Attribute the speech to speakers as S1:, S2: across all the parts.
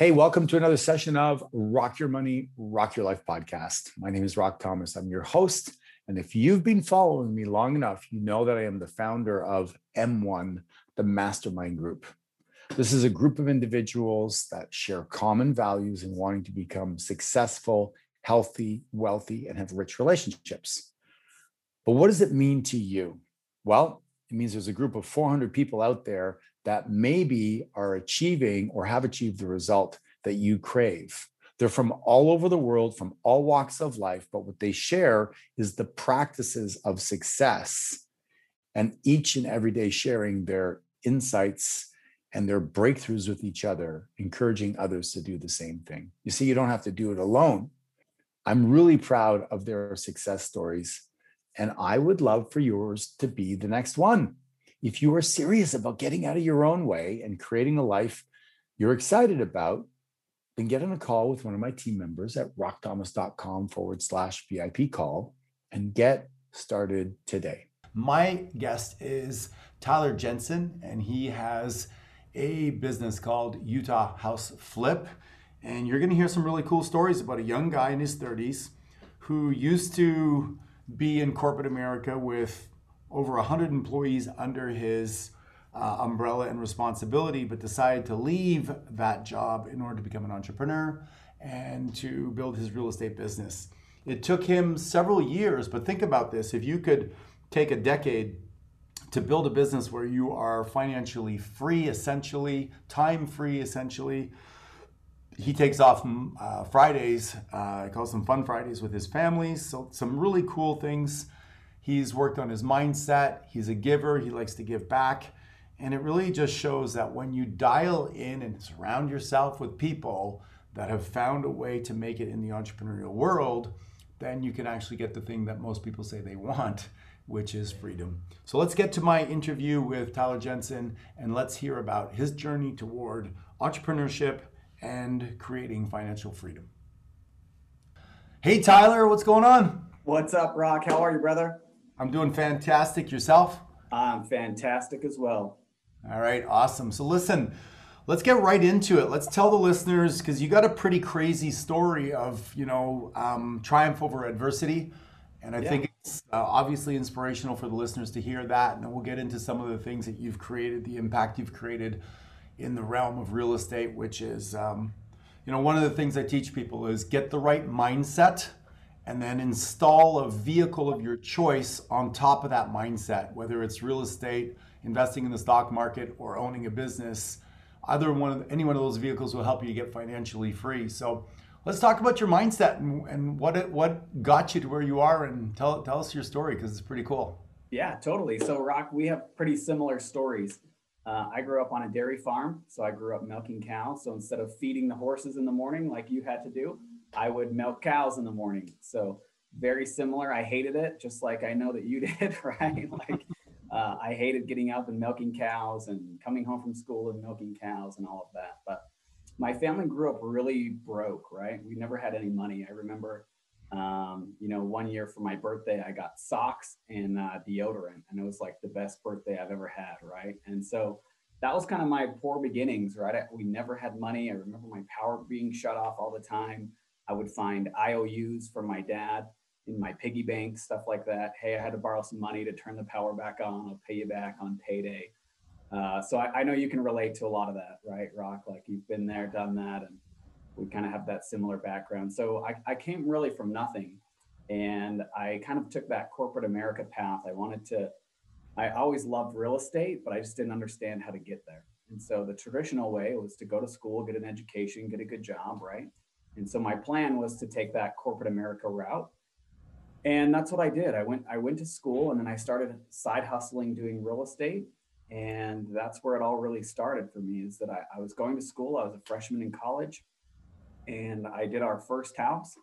S1: Hey, welcome to another session of Rock Your Money, Rock Your Life podcast. My name is Rock Thomas. I'm your host. And if you've been following me long enough, you know that I am the founder of M1, the mastermind group. This is a group of individuals that share common values in wanting to become successful, healthy, wealthy, and have rich relationships. But what does it mean to you? Well, it means there's a group of 400 people out there that maybe are achieving or have achieved the result that you crave. They're from all over the world, from all walks of life, but what they share is the practices of success and each and every day sharing their insights and their breakthroughs with each other, encouraging others to do the same thing. You see, you don't have to do it alone. I'm really proud of their success stories, and I would love for yours to be the next one. If you are serious about getting out of your own way and creating a life you're excited about, then get on a call with one of my team members at rockthomas.com forward slash VIP call and get started today.
S2: My guest is Tyler Jensen, and he has a business called Utah House Flip. And you're going to hear some really cool stories about a young guy in his 30s who used to be in corporate America with over 100 employees under his uh, umbrella and responsibility, but decided to leave that job in order to become an entrepreneur and to build his real estate business. It took him several years, but think about this if you could take a decade to build a business where you are financially free, essentially, time free, essentially. He takes off mm, uh, Fridays, uh, calls them fun Fridays with his families. So, some really cool things. He's worked on his mindset. He's a giver, he likes to give back. And it really just shows that when you dial in and surround yourself with people that have found a way to make it in the entrepreneurial world, then you can actually get the thing that most people say they want, which is freedom. So let's get to my interview with Tyler Jensen and let's hear about his journey toward entrepreneurship and creating financial freedom. Hey, Tyler, what's going on?
S3: What's up, Rock? How are you, brother?
S2: I'm doing fantastic. Yourself?
S3: I'm fantastic as well.
S2: All right, awesome. So listen, let's get right into it. Let's tell the listeners because you got a pretty crazy story of you know um, triumph over adversity, and I yeah. think it's uh, obviously inspirational for the listeners to hear that. And then we'll get into some of the things that you've created, the impact you've created in the realm of real estate, which is um, you know one of the things I teach people is get the right mindset and then install a vehicle of your choice on top of that mindset, whether it's real estate investing in the stock market or owning a business, either one of any one of those vehicles will help you get financially free. So let's talk about your mindset and, and what it, what got you to where you are and tell tell us your story because it's pretty cool.
S3: Yeah, totally. So Rock, we have pretty similar stories. Uh, I grew up on a dairy farm, so I grew up milking cows. So instead of feeding the horses in the morning like you had to do, I would milk cows in the morning. So very similar. I hated it, just like I know that you did, right? Like uh, I hated getting up and milking cows and coming home from school and milking cows and all of that. But my family grew up really broke, right? We never had any money. I remember, um, you know, one year for my birthday, I got socks and uh, deodorant, and it was like the best birthday I've ever had, right? And so that was kind of my poor beginnings, right? I, we never had money. I remember my power being shut off all the time. I would find IOUs from my dad in my piggy bank, stuff like that. Hey, I had to borrow some money to turn the power back on. I'll pay you back on payday. Uh, so I, I, know you can relate to a lot of that, right, Rock? Like you've been there, done that, and we kind of have that similar background. So I, I came really from nothing, and I kind of took that corporate America path. I wanted to. I always loved real estate, but I just didn't understand how to get there. And so the traditional way was to go to school, get an education, get a good job, right? And so my plan was to take that corporate America route and that's what I did. I went I went to school and then I started side hustling doing real estate. And that's where it all really started for me is that I, I was going to school. I was a freshman in college and I did our first house.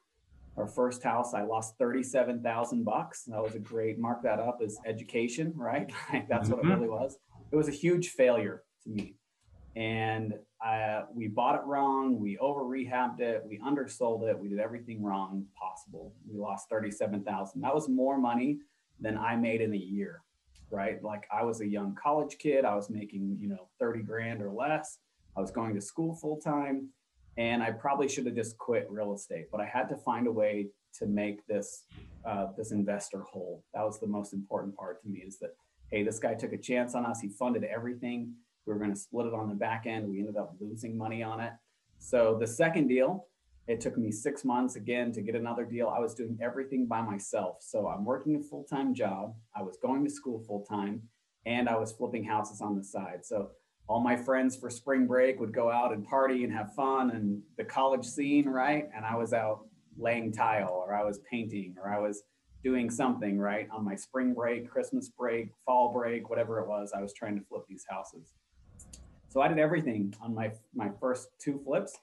S3: Our first house, I lost 37,000 bucks. That was a great, mark that up as education, right? Like that's what it
S1: Mhm.
S3: really was. It was a huge failure to me. And I, we bought it wrong. We over rehabbed it. We undersold it. We did everything wrong possible. We lost 37,000. That was more money than I made in a year, right? Like I was a young college kid. I was making, you know, 30 grand or less. I was going to school full time and I probably should have just quit real estate, but I had to find a way to make this, uh, this investor whole. That was the most important part to me is that, Hey, this guy took a chance on us. He funded everything. We were going to split it on the back end. We ended up losing money on it. So the second deal, it took me six months again to get another deal. I was doing everything by myself. So I'm working a full time job. I was going to school full time and I was flipping houses on the side. So all my friends for spring break would go out and party and have fun and the college scene, right? And I was out laying tile or I was painting or I was doing something, right? On my spring break, Christmas break, fall break, whatever it was, I was trying to flip these houses. So I did everything on my my first two flips.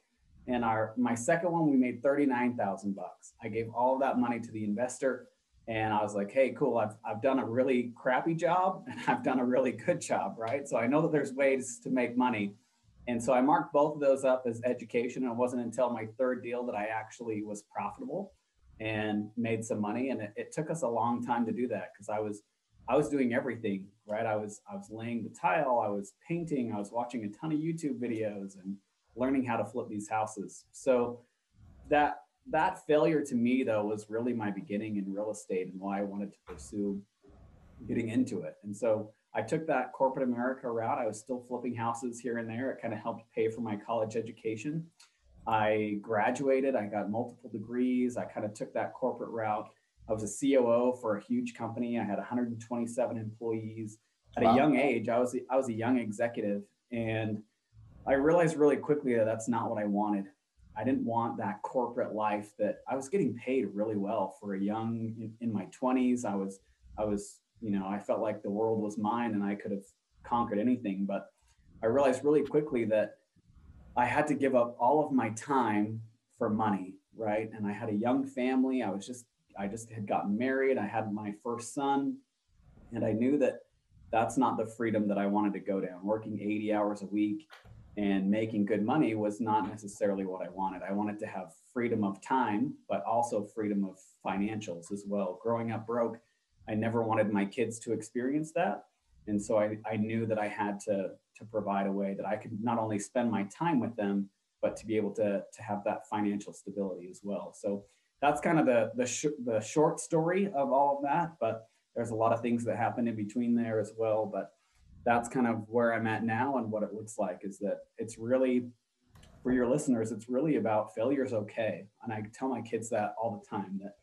S3: And our my second one, we made 39,000 bucks. I gave all that money to the investor. And I was like, hey, cool, I've, I've done a really crappy job and I've done a really good job, right? So I know that there's ways to make money. And so I marked both of those up as education. And it wasn't until my third deal that I actually was profitable and made some money. And it, it took us a long time to do that because I was I was doing everything, right? I was I was laying the tile, I was painting, I was watching a ton of YouTube videos and learning how to flip these houses. So that that failure to me though was really my beginning in real estate and why I wanted to pursue getting into it. And so I took that corporate America route. I was still flipping houses here and there. It kind of helped pay for my college education. I graduated, I got multiple degrees. I kind of took that corporate route. I was a COO for a huge company. I had 127 employees. At
S1: Wow.
S3: a young age, I was I was a young executive and I realized really quickly that that's not what I wanted. I didn't want that corporate life that I was getting paid really well for a young in, in my 20s. I was I was, you know, I felt like the world was mine and I could have conquered anything, but I realized really quickly that I had to give up all of my time for money, right? And I had a young family. I was just I just had gotten married. I had my first son, and I knew that that's not the freedom that I wanted to go down. Working 80 hours a week and making good money was not necessarily what I wanted. I wanted to have freedom of time, but also freedom of financials as well. Growing up broke, I never wanted my kids to experience that. And so I, I knew that I had to, to provide a way that I could not only spend my time with them, but to be able to, to have that financial stability as well. So that's kind of the, the, sh- the short story of all of that. But there's a lot of things that happen in between there as well. But that's kind of where I'm at now and what it looks like is that it's really for your listeners, it's really about failure is okay. And I tell my kids that all the time that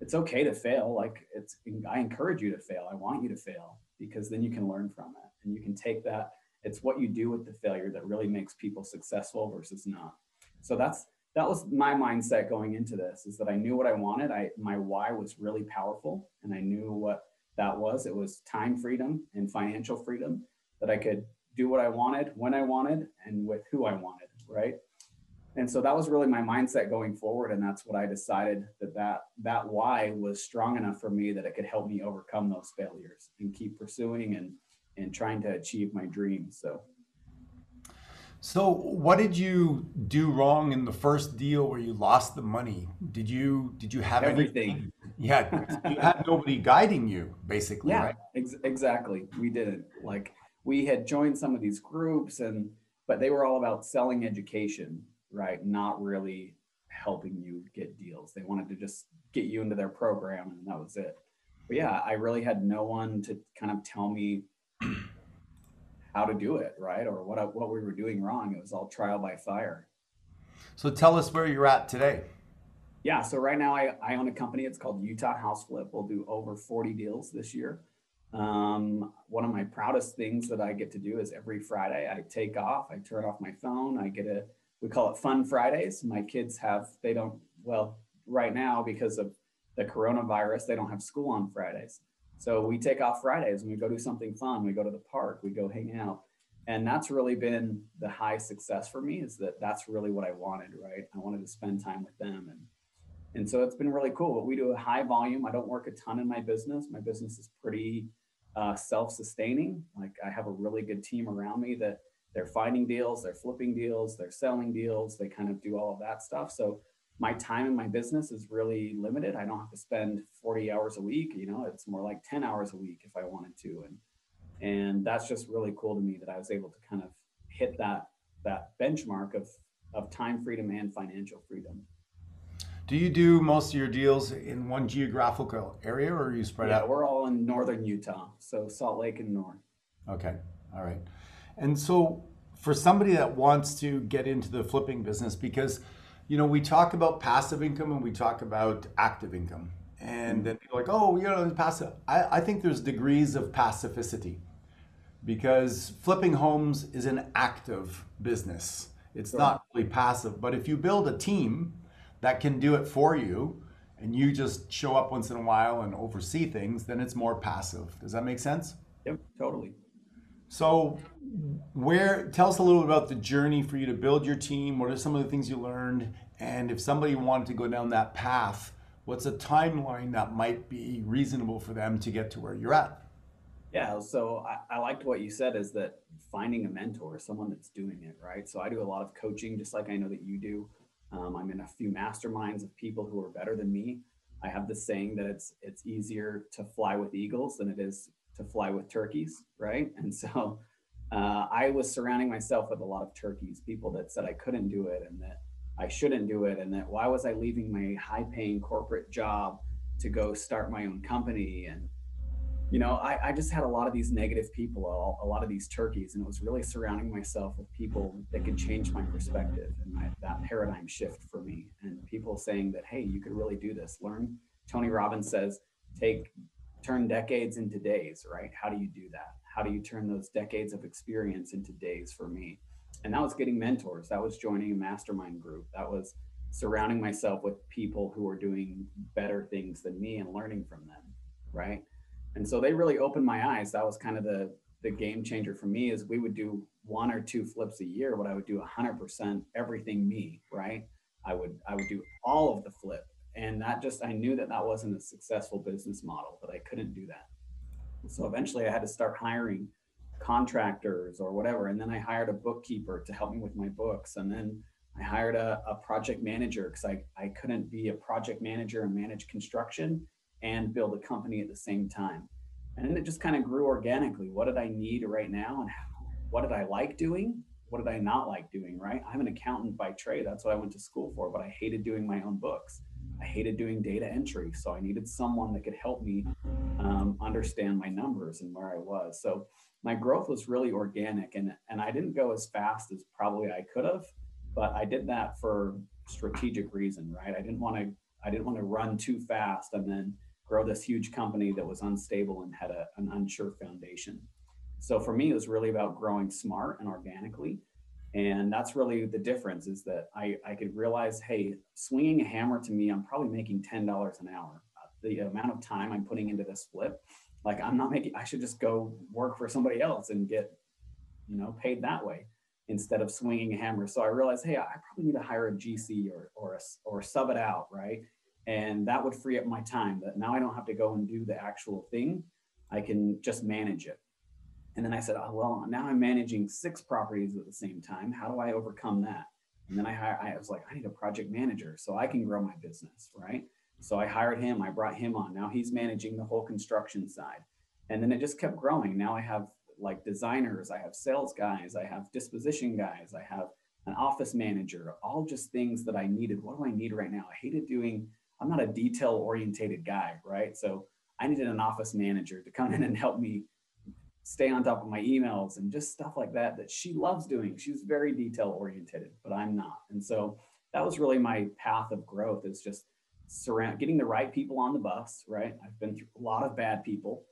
S3: it's okay to fail. Like it's I encourage you to fail. I want you to fail because then you can learn from it and you can take that. It's what you do with the failure that really makes people successful versus not. So that's that was my mindset going into this is that I knew what I wanted. I my why was really powerful and I knew what that was. It was time freedom and financial freedom that I could do what I wanted, when I wanted, and with who I wanted, right? And so that was really my mindset going forward, and that's what I decided that that that why was strong enough for me that it could help me overcome those failures and keep pursuing and and trying to achieve my dreams. So
S2: So, what did you do wrong in the first deal where you lost the money? Did you did you have
S3: Everything.
S2: Any, yeah, you had nobody guiding you, basically,
S3: yeah,
S2: right?
S3: ex- exactly. We didn't like we had joined some of these groups and but they were all about selling education, right? Not really helping you get deals. They wanted to just get you into their program and that was it. But yeah, I really had no one to kind of tell me how to do it, right? Or what what we were doing wrong. It was all trial by fire.
S2: So, tell us where you're at today.
S3: Yeah, so right now I, I own a company. It's called Utah House Flip. We'll do over 40 deals this year. Um, one of my proudest things that I get to do is every Friday I take off, I turn off my phone, I get a, we call it Fun Fridays. My kids have, they don't, well, right now because of the coronavirus, they don't have school on Fridays. So we take off Fridays and we go do something fun. We go to the park, we go hang out. And that's really been the high success for me is that that's really what I wanted, right? I wanted to spend time with them and And so it's been really cool. We do a high volume. I don't work a ton in my business. My business is pretty uh, self-sustaining. Like I have a really good team around me that they're finding deals, they're flipping deals, they're selling deals. They kind of do all of that stuff. So my time in my business is really limited. I don't have to spend 40 hours a week. You know, it's more like 10 hours a week if I wanted to. And and that's just really cool to me that I was able to kind of hit that that benchmark of of time freedom and financial freedom.
S2: Do you do most of your deals in one geographical area or are you spread
S3: yeah,
S2: out?
S3: We're all in northern Utah, so Salt Lake and north.
S2: Okay. All right. And so for somebody that wants to get into the flipping business because you know, we talk about passive income and we talk about active income. And mm. then people are like, oh, you know, passive. I, I think there's degrees of pacificity because flipping homes is an active business. It's sure. not really passive. But if you build a team that can do it for you and you just show up once in a while and oversee things, then it's more passive. Does that make sense?
S3: Yep, totally.
S2: So, where tell us a little bit about the journey for you to build your team. What are some of the things you learned? And if somebody wanted to go down that path, what's a timeline that might be reasonable for them to get to where you're at?
S3: Yeah, so I, I liked what you said is that finding a mentor, someone that's doing it, right? So I do a lot of coaching, just like I know that you do. Um, I'm in a few masterminds of people who are better than me. I have this saying that it's it's easier to fly with eagles than it is to fly with turkeys, right? And so uh, I was surrounding myself with a lot of turkeys, people that said I couldn't do it and that I shouldn't do it, and that why was I leaving my high-paying corporate job to go start my own company and you know, I, I, just had a lot of these negative people, a, a, lot of these turkeys, and it was really surrounding myself with people that could change my perspective and my, that paradigm shift for me. And people saying that, hey, you could really do this. Learn. Tony Robbins says, take turn decades into days, right? How do you do that? How do you turn those decades of experience into days for me? And that was getting mentors. That was joining a mastermind group. That was surrounding myself with people who are doing better things than me and learning from them, right? and so they really opened my eyes that was kind of the the game changer for me is we would do one or two flips a year but i would do 100% everything me right i would i would do all of the flip and that just i knew that that wasn't a successful business model that i couldn't do that so eventually i had to start hiring contractors or whatever and then i hired a bookkeeper to help me with my books and then i hired a, a project manager because I, I couldn't be a project manager and manage construction and build a company at the same time. And then it just kind of grew organically. What did I need right now? And what did I like doing? What did I not like doing? Right. I'm an accountant by trade. That's what I went to school for, but I hated doing my own books. I hated doing data entry. So I needed someone that could help me um, understand my numbers and where I was. So my growth was really organic and, and I didn't go as fast as probably I could have, but I did that for strategic reason, right? I didn't want to I didn't want to run too fast and then grow this huge company that was unstable and had a, an unsure foundation. So for me, it was really about growing smart and organically. And that's really the difference is that I, I could realize, hey, swinging a hammer to me, I'm probably making $10 an hour. Uh, the amount of time I'm putting into this flip, like I'm not making, I should just go work for somebody else and get, you know, paid that way instead of swinging a hammer. So I realized, hey, I probably need to hire a GC or, or, a, or sub it out, right? and that would free up my time that now i don't have to go and do the actual thing i can just manage it and then i said oh well now i'm managing six properties at the same time. How do i overcome that? And then i i was like i need a project manager so i can grow my business right? So i hired him i brought him on. Now he's managing the whole construction side. And then it just kept growing. Now i have like designers i have sales guys i have disposition guys i have an office manager all just things that i needed. What do i need right now? I hated doing I'm not a detail orientated guy, right? So I needed an office manager to come in and help me stay on top of my emails and just stuff like that that she loves doing. She's very detail oriented, but I'm not. And so that was really my path of growth is just surround getting the right people on the bus, right? I've been through a lot of bad people.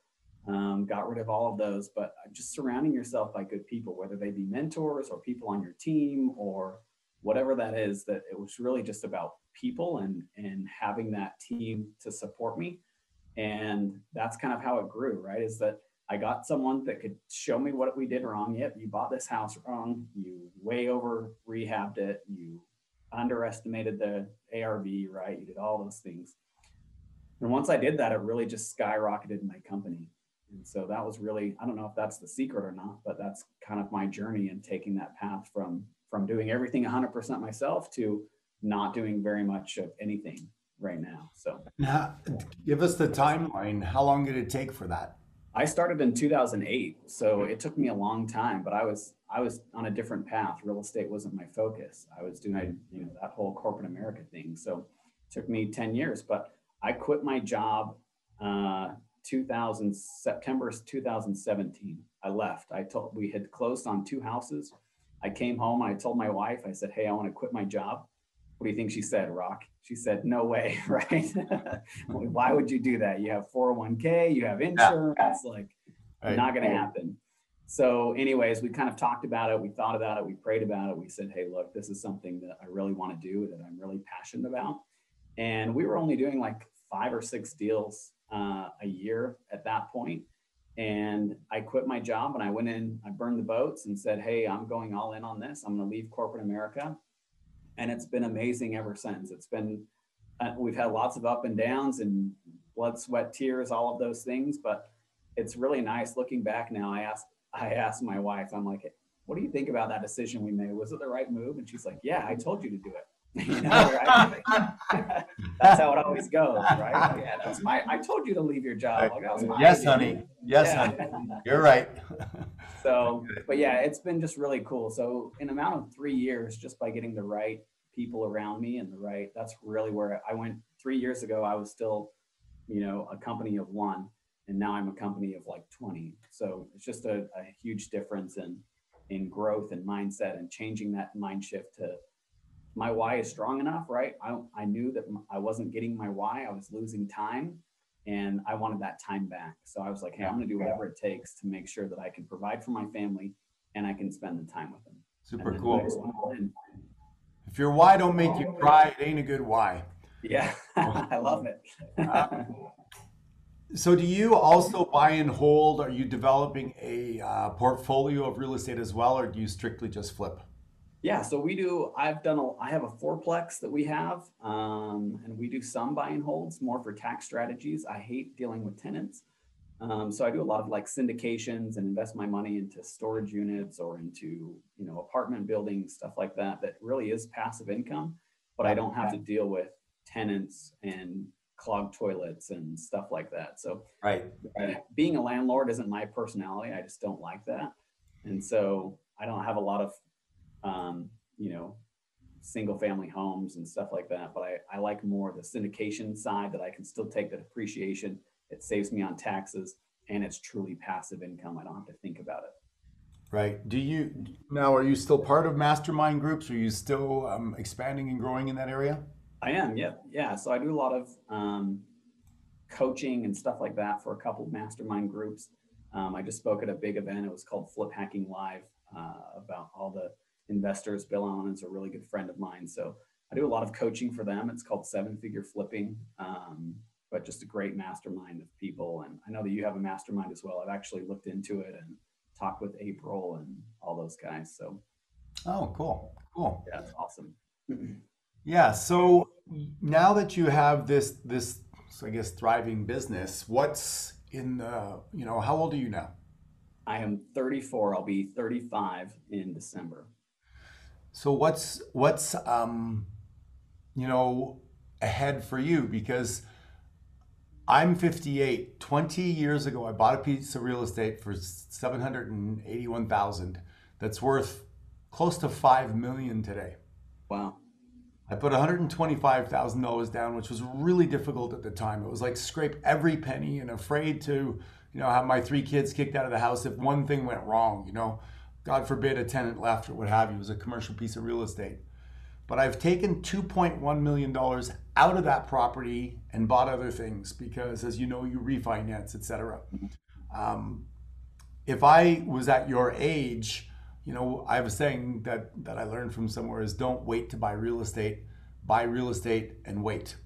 S3: Um, got rid of all of those, but just surrounding yourself by good people, whether they be mentors or people on your team or whatever that is, that it was really just about people and and having that team to support me and that's kind of how it grew right is that i got someone that could show me what we did wrong yep you bought this house wrong you way over rehabbed it you underestimated the ARV, right? You did all those things. And once I did that, it really just skyrocketed my company. And so that was really, I don't know if that's the secret or not, but that's kind of my journey in taking that path from from doing everything 100% myself to not doing very much of anything right now. So
S2: now, give us the timeline. How long did it take for that?
S3: I started in 2008, so it took me a long time, but I was I was on a different path. Real estate wasn't my focus. I was doing you know that whole corporate America thing. So it took me 10 years, but I quit my job uh, 2000 September 2017. I left. I told we had closed on two houses. I came home. I told my wife. I said, "Hey, I want to quit my job." What do you think she said, Rock? She said, No way, right? Why would you do that? You have 401k, you have insurance, yeah. like right. not gonna happen. So, anyways, we kind of talked about it, we thought about it, we prayed about it. We said, Hey, look, this is something that I really want to do, that I'm really passionate about. And we were only doing like five or six deals uh, a year at that point. And I quit my job and I went in, I burned the boats and said, Hey, I'm going all in on this. I'm going to leave corporate America and it's been amazing ever since. It's been uh, we've had lots of up and downs and blood, sweat, tears, all of those things, but it's really nice looking back now. I asked I asked my wife, I'm like, what do you think about that decision we made? Was it the right move? And she's like, yeah, I told you to do it. you know, right? that's how it always goes, right? yeah, that's my. I told you to leave your job. Like,
S2: yes, idea. honey. Yes, yeah. honey. You're right.
S3: so, but yeah, it's been just really cool. So, in amount of three years, just by getting the right people around me and the right, that's really where I went. Three years ago, I was still, you know, a company of one, and now I'm a company of like 20. So it's just a, a huge difference in in growth and mindset and changing that mind shift to my why is strong enough, right? I, I knew that I wasn't getting my why. I was losing time and I wanted that time back. So I was like, hey, I'm going to do whatever it takes to make sure that I can provide for my family and I can spend the time with them.
S2: Super cool. If your why don't make you cry, it ain't a good why.
S3: Yeah, I love it.
S2: so, do you also buy and hold? Are you developing a uh, portfolio of real estate as well, or do you strictly just flip?
S3: Yeah, so we do. I've done a. I have a fourplex that we have, um, and we do some buy and holds more for tax strategies. I hate dealing with tenants, um, so I do a lot of like syndications and invest my money into storage units or into you know apartment buildings, stuff like that. That really is passive income, but I don't have to deal with tenants and clogged toilets and stuff like that. So
S2: right,
S3: being a landlord isn't my personality. I just don't like that, and so I don't have a lot of um, you know, single family homes and stuff like that. But I, I like more the syndication side that I can still take the depreciation. It saves me on taxes and it's truly passive income. I don't have to think about it.
S2: Right. Do you now? Are you still part of mastermind groups? Are you still um, expanding and growing in that area?
S3: I am. Yeah. Yeah. So I do a lot of um, coaching and stuff like that for a couple of mastermind groups. Um, I just spoke at a big event. It was called Flip Hacking Live uh, about all the investors. Bill Allen is a really good friend of mine. So I do a lot of coaching for them. It's called Seven Figure Flipping, um, but just a great mastermind of people. And I know that you have a mastermind as well. I've actually looked into it and talked with April and all those guys. So,
S2: oh, cool, cool.
S3: Yeah, it's awesome.
S2: yeah. So now that you have this this I guess thriving business, what's in the you know how old are you now?
S3: I am 34. I'll be 35 in December.
S2: So what's what's um, you know ahead for you? Because I'm 58. 20 years ago, I bought a piece of real estate for 781,000. That's worth close to five million today.
S3: Wow.
S2: I put $125,000 down, which was really difficult at the time. It was like scrape every penny and afraid to, you know, have my three kids kicked out of the house if one thing went wrong, you know. God forbid a tenant left or what have you, it was a commercial piece of real estate. But I've taken $2.1 million out of that property and bought other things because, as you know, you refinance, etc. Um, if I was at your age, you know, I was saying that that I learned from somewhere is don't wait to buy real estate, buy real estate and wait.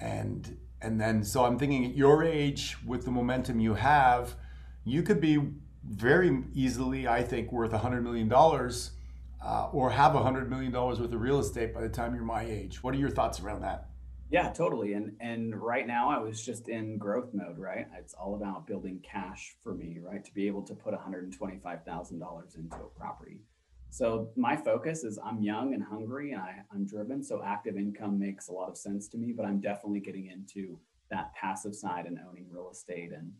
S2: And and then so I'm thinking at your age, with the momentum you have, you could be very easily, I think, worth $100 million uh, or have a hundred million dollars worth of real estate by the time you're my age. What are your thoughts around that?
S3: Yeah, totally. And and right now I was just in growth mode, right? It's all about building cash for me, right? To be able to put $125,000 into a property. So my focus is I'm young and hungry and I, I'm driven. So active income makes a lot of sense to me, but I'm definitely getting into that passive side and owning real estate and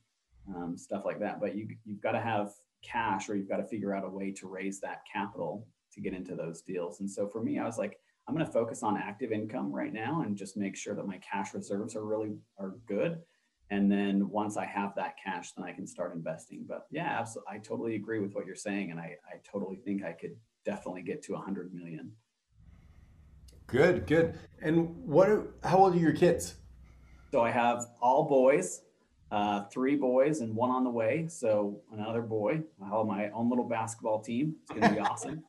S3: um, stuff like that. But you, you've got to have cash or you've got to figure out a way to raise that capital to get into those deals. And so for me, I was like, I'm going to focus on active income right now and just make sure that my cash reserves are really are good. And then once I have that cash, then I can start investing. But yeah, absolutely, I totally agree with what you're saying, and I, I totally think I could definitely get to 100 million.
S2: Good, good. And what? How old are your kids?
S3: So I have all boys, uh, three boys and one on the way. So another boy. I have my own little basketball team. It's gonna be awesome.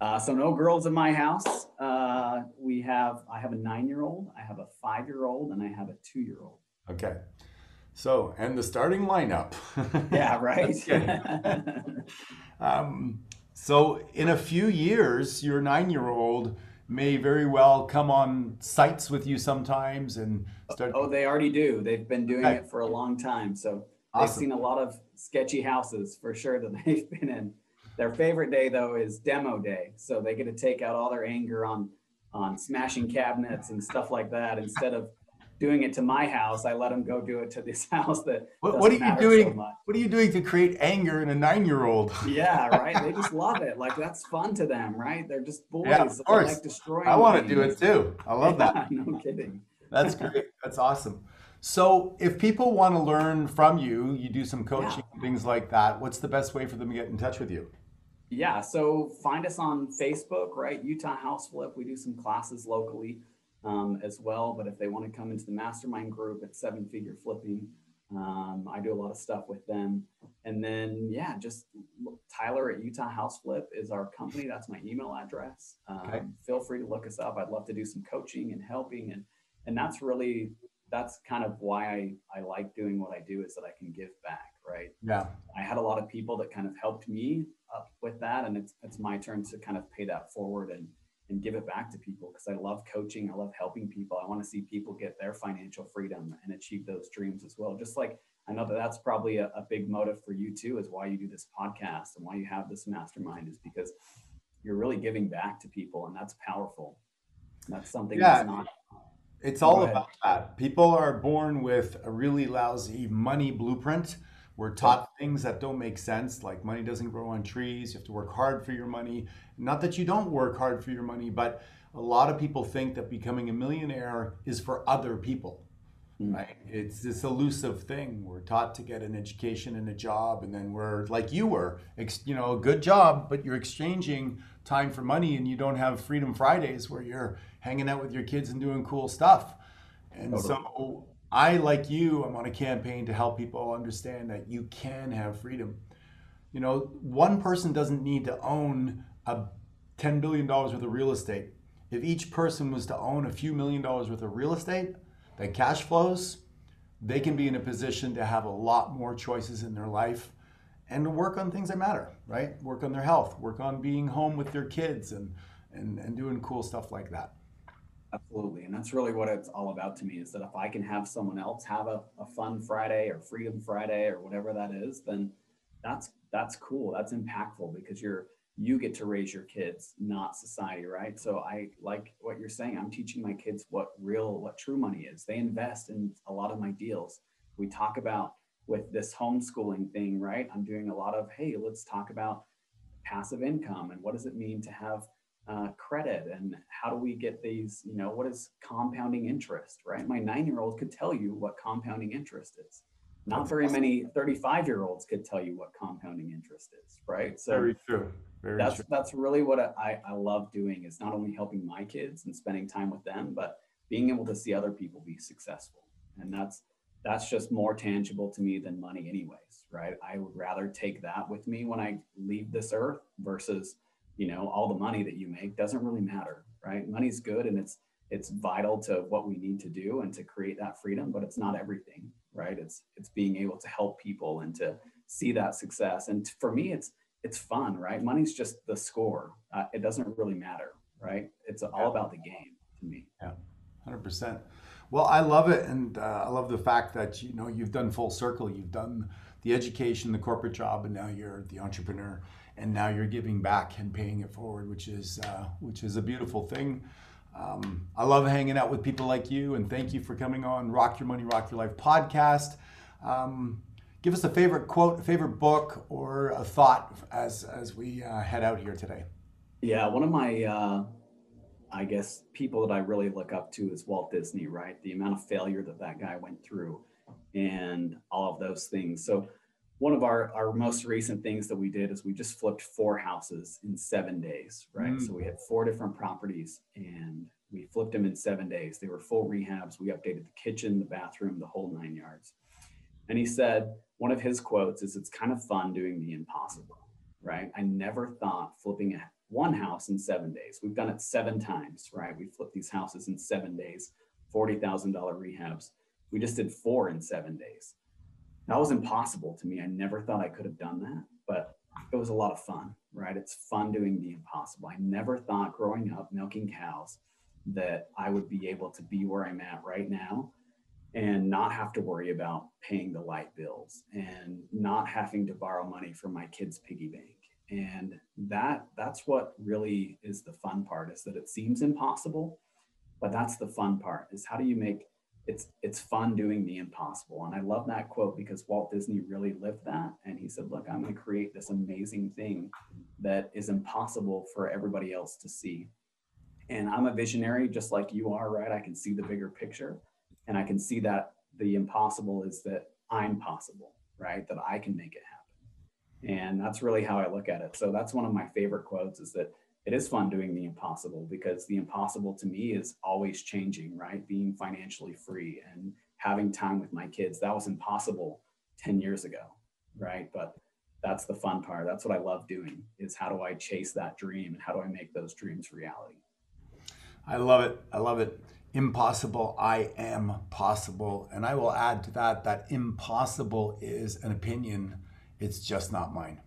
S3: Uh, so no girls in my house. Uh, we have I have a nine-year-old, I have a five-year-old, and I have a two-year-old.
S2: Okay. So and the starting lineup.
S3: Yeah, right.
S2: um, so in a few years, your nine-year-old may very well come on sites with you sometimes and start.
S3: oh, they already do. They've been doing
S2: Okay.
S3: it for a long time. So
S2: Awesome.
S3: they've seen a lot of sketchy houses for sure that they've been in. Their favorite day though is demo day. So they get to take out all their anger on on smashing cabinets and stuff like that instead of doing it to my house. I let them go do it to this house that
S2: What, what are you
S3: matter so
S2: doing? what are you doing to create anger in a nine-year-old?
S3: Yeah, right. They just love it. Like that's fun to them, right? They're just boys.
S2: Yeah, of course.
S3: like destroying.
S2: I want to do it too. I love that.
S3: No kidding.
S2: That's great. That's awesome. So, if people want to learn from you, you do some coaching, things like that. What's the best way for them to get in touch with you?
S3: Yeah, so find us on Facebook, right? Utah House Flip. We do some classes locally um, as well. But if they want to come into the mastermind group at Seven Figure Flipping, um, I do a lot of stuff with them. And then, yeah, just look- Tyler at Utah House Flip is our company. That's my email address. Um,
S2: Okay.
S3: Feel free to look us up. I'd love to do some coaching and helping. And, and that's really, that's kind of why I, I like doing what I do is that I can give back, right?
S2: Yeah.
S3: I had a lot of people that kind of helped me up with that, and it's it's my turn to kind of pay that forward and and give it back to people because I love coaching. I love helping people. I want to see people get their financial freedom and achieve those dreams as well. Just like I know that that's probably a, a big motive for you too, is why you do this podcast and why you have this mastermind is because you're really giving back to people, and that's powerful. That's something
S2: Yeah.
S3: that's not
S2: It's all
S3: ahead.
S2: about that. People are born with a really lousy money blueprint. We're taught things that don't make sense, like money doesn't grow on trees. You have to work hard for your money. Not that you don't work hard for your money, but a lot of people think that becoming a millionaire is for other people. Hmm. Right? It's this elusive thing. We're taught to get an education and a job, and then we're like you were, ex- you know, a good job, but you're exchanging time for money, and you don't have Freedom Fridays where you're hanging out with your kids and doing cool stuff. And so, I, like you, I'm on a campaign to help people understand that you can have freedom. You know, one person doesn't need to own a $10 billion worth of real estate. If each person was to own a few million dollars worth of real estate that cash flows, they can be in a position to have a lot more choices in their life and to work on things that matter, right? Work on their health, work on being home with their kids and, and, and doing cool stuff like that.
S3: Absolutely. And that's really what it's all about to me is that if I can have someone else have a, a fun Friday or Freedom Friday or whatever that is, then that's that's cool. That's impactful because you're you get to raise your kids, not society, right? So I like what you're saying. I'm teaching my kids what real, what true money is. They invest in a lot of my deals. We talk about with this homeschooling thing, right? I'm doing a lot of, hey, let's talk about passive income and what does it mean to have uh, credit and how do we get these you know what is compounding interest right my nine year old could tell you what compounding interest is not
S2: That's
S3: very
S2: awesome.
S3: many 35 year olds could tell you what compounding interest is right so
S2: Very true. Very
S3: that's
S2: true.
S3: that's really what I, I love doing is not only helping my kids and spending time with them but being able to see other people be successful and that's that's just more tangible to me than money anyways right i would rather take that with me when i leave this earth versus you know all the money that you make doesn't really matter right money's good and it's it's vital to what we need to do and to create that freedom but it's not everything right it's it's being able to help people and to see that success and for me it's it's fun, right? Money's just the score. Uh, it doesn't really matter, right? It's all about the game to me.
S2: Yeah, hundred percent. Well, I love it, and uh, I love the fact that you know you've done full circle. You've done the education, the corporate job, and now you're the entrepreneur, and now you're giving back and paying it forward, which is uh, which is a beautiful thing. Um, I love hanging out with people like you, and thank you for coming on Rock Your Money, Rock Your Life podcast. Um, give us a favorite quote, a favorite book, or a thought as as we uh, head out here today.
S3: Yeah, one of my, uh, I guess, people that I really look up to is Walt Disney. Right, the amount of failure that that guy went through, and all of those things. So, one of our our most recent things that we did is we just flipped four houses in seven days. Right, mm. so we had four different properties and. We flipped them in seven days. They were full rehabs. We updated the kitchen, the bathroom, the whole nine yards. And he said, one of his quotes is, It's kind of fun doing the impossible, right? I never thought flipping a, one house in seven days. We've done it seven times, right? We flipped these houses in seven days, $40,000 rehabs. We just did four in seven days. That was impossible to me. I never thought I could have done that, but it was a lot of fun, right? It's fun doing the impossible. I never thought growing up milking cows that I would be able to be where I'm at right now and not have to worry about paying the light bills and not having to borrow money from my kids piggy bank and that that's what really is the fun part is that it seems impossible but that's the fun part is how do you make it's it's fun doing the impossible and i love that quote because walt disney really lived that and he said look i'm going to create this amazing thing that is impossible for everybody else to see and i'm a visionary just like you are right i can see the bigger picture and I can see that the impossible is that I'm possible, right? That I can make it happen. And that's really how I look at it. So that's one of my favorite quotes is that it is fun doing the impossible because the impossible to me is always changing, right? Being financially free and having time with my kids. That was impossible 10 years ago, right? But that's the fun part. That's what I love doing is how do I chase that dream and how do I make those dreams reality?
S2: I love it. I love it impossible, I am possible. And I will add to that that impossible is an opinion, it's just not mine.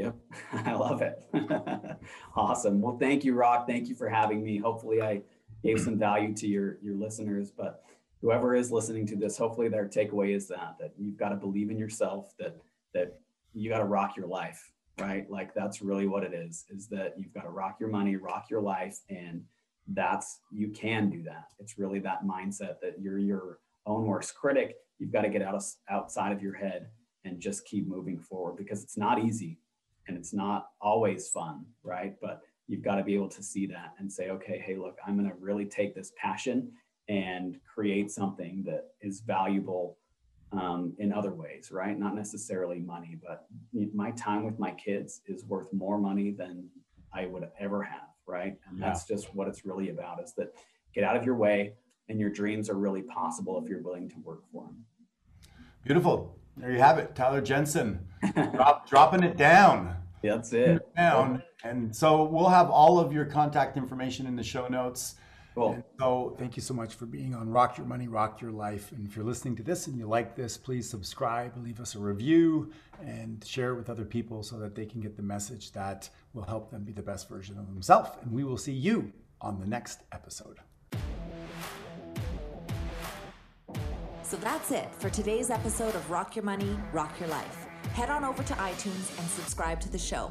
S3: Yep, I love it. awesome. Well, thank you, Rock. Thank you for having me. Hopefully, I gave some value to your your listeners. But whoever is listening to this, hopefully, their takeaway is that that you've got to believe in yourself. That that you got to rock your life, right? Like that's really what it is. Is that you've got to rock your money, rock your life, and that's you can do that. It's really that mindset that you're your own worst critic. You've got to get out of, outside of your head and just keep moving forward because it's not easy and it's not always fun, right? But you've got to be able to see that and say, okay, hey, look, I'm going to really take this passion and create something that is valuable um, in other ways, right? Not necessarily money, but my time with my kids is worth more money than I would ever have right? And yeah. that's just what it's really about is that get out of your way and your dreams are really possible if you're willing to work for them.
S2: Beautiful. There you have it. Tyler Jensen Drop, dropping it down.
S3: That's it.
S2: Down. And so we'll have all of your contact information in the show notes.
S3: Cool. And
S2: so thank you so much for being on Rock Your Money, Rock Your Life. And if you're listening to this and you like this, please subscribe, leave us a review, and share it with other people so that they can get the message that will help them be the best version of themselves. And we will see you on the next episode.
S4: So that's it for today's episode of Rock Your Money, Rock Your Life. Head on over to iTunes and subscribe to the show.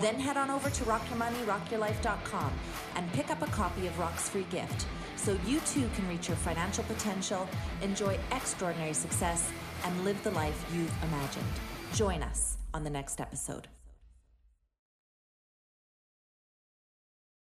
S4: Then head on over to rockyourmoneyrockyourlife.com and pick up a copy of Rock's free gift so you too can reach your financial potential, enjoy extraordinary success, and live the life you've imagined. Join us on the next episode.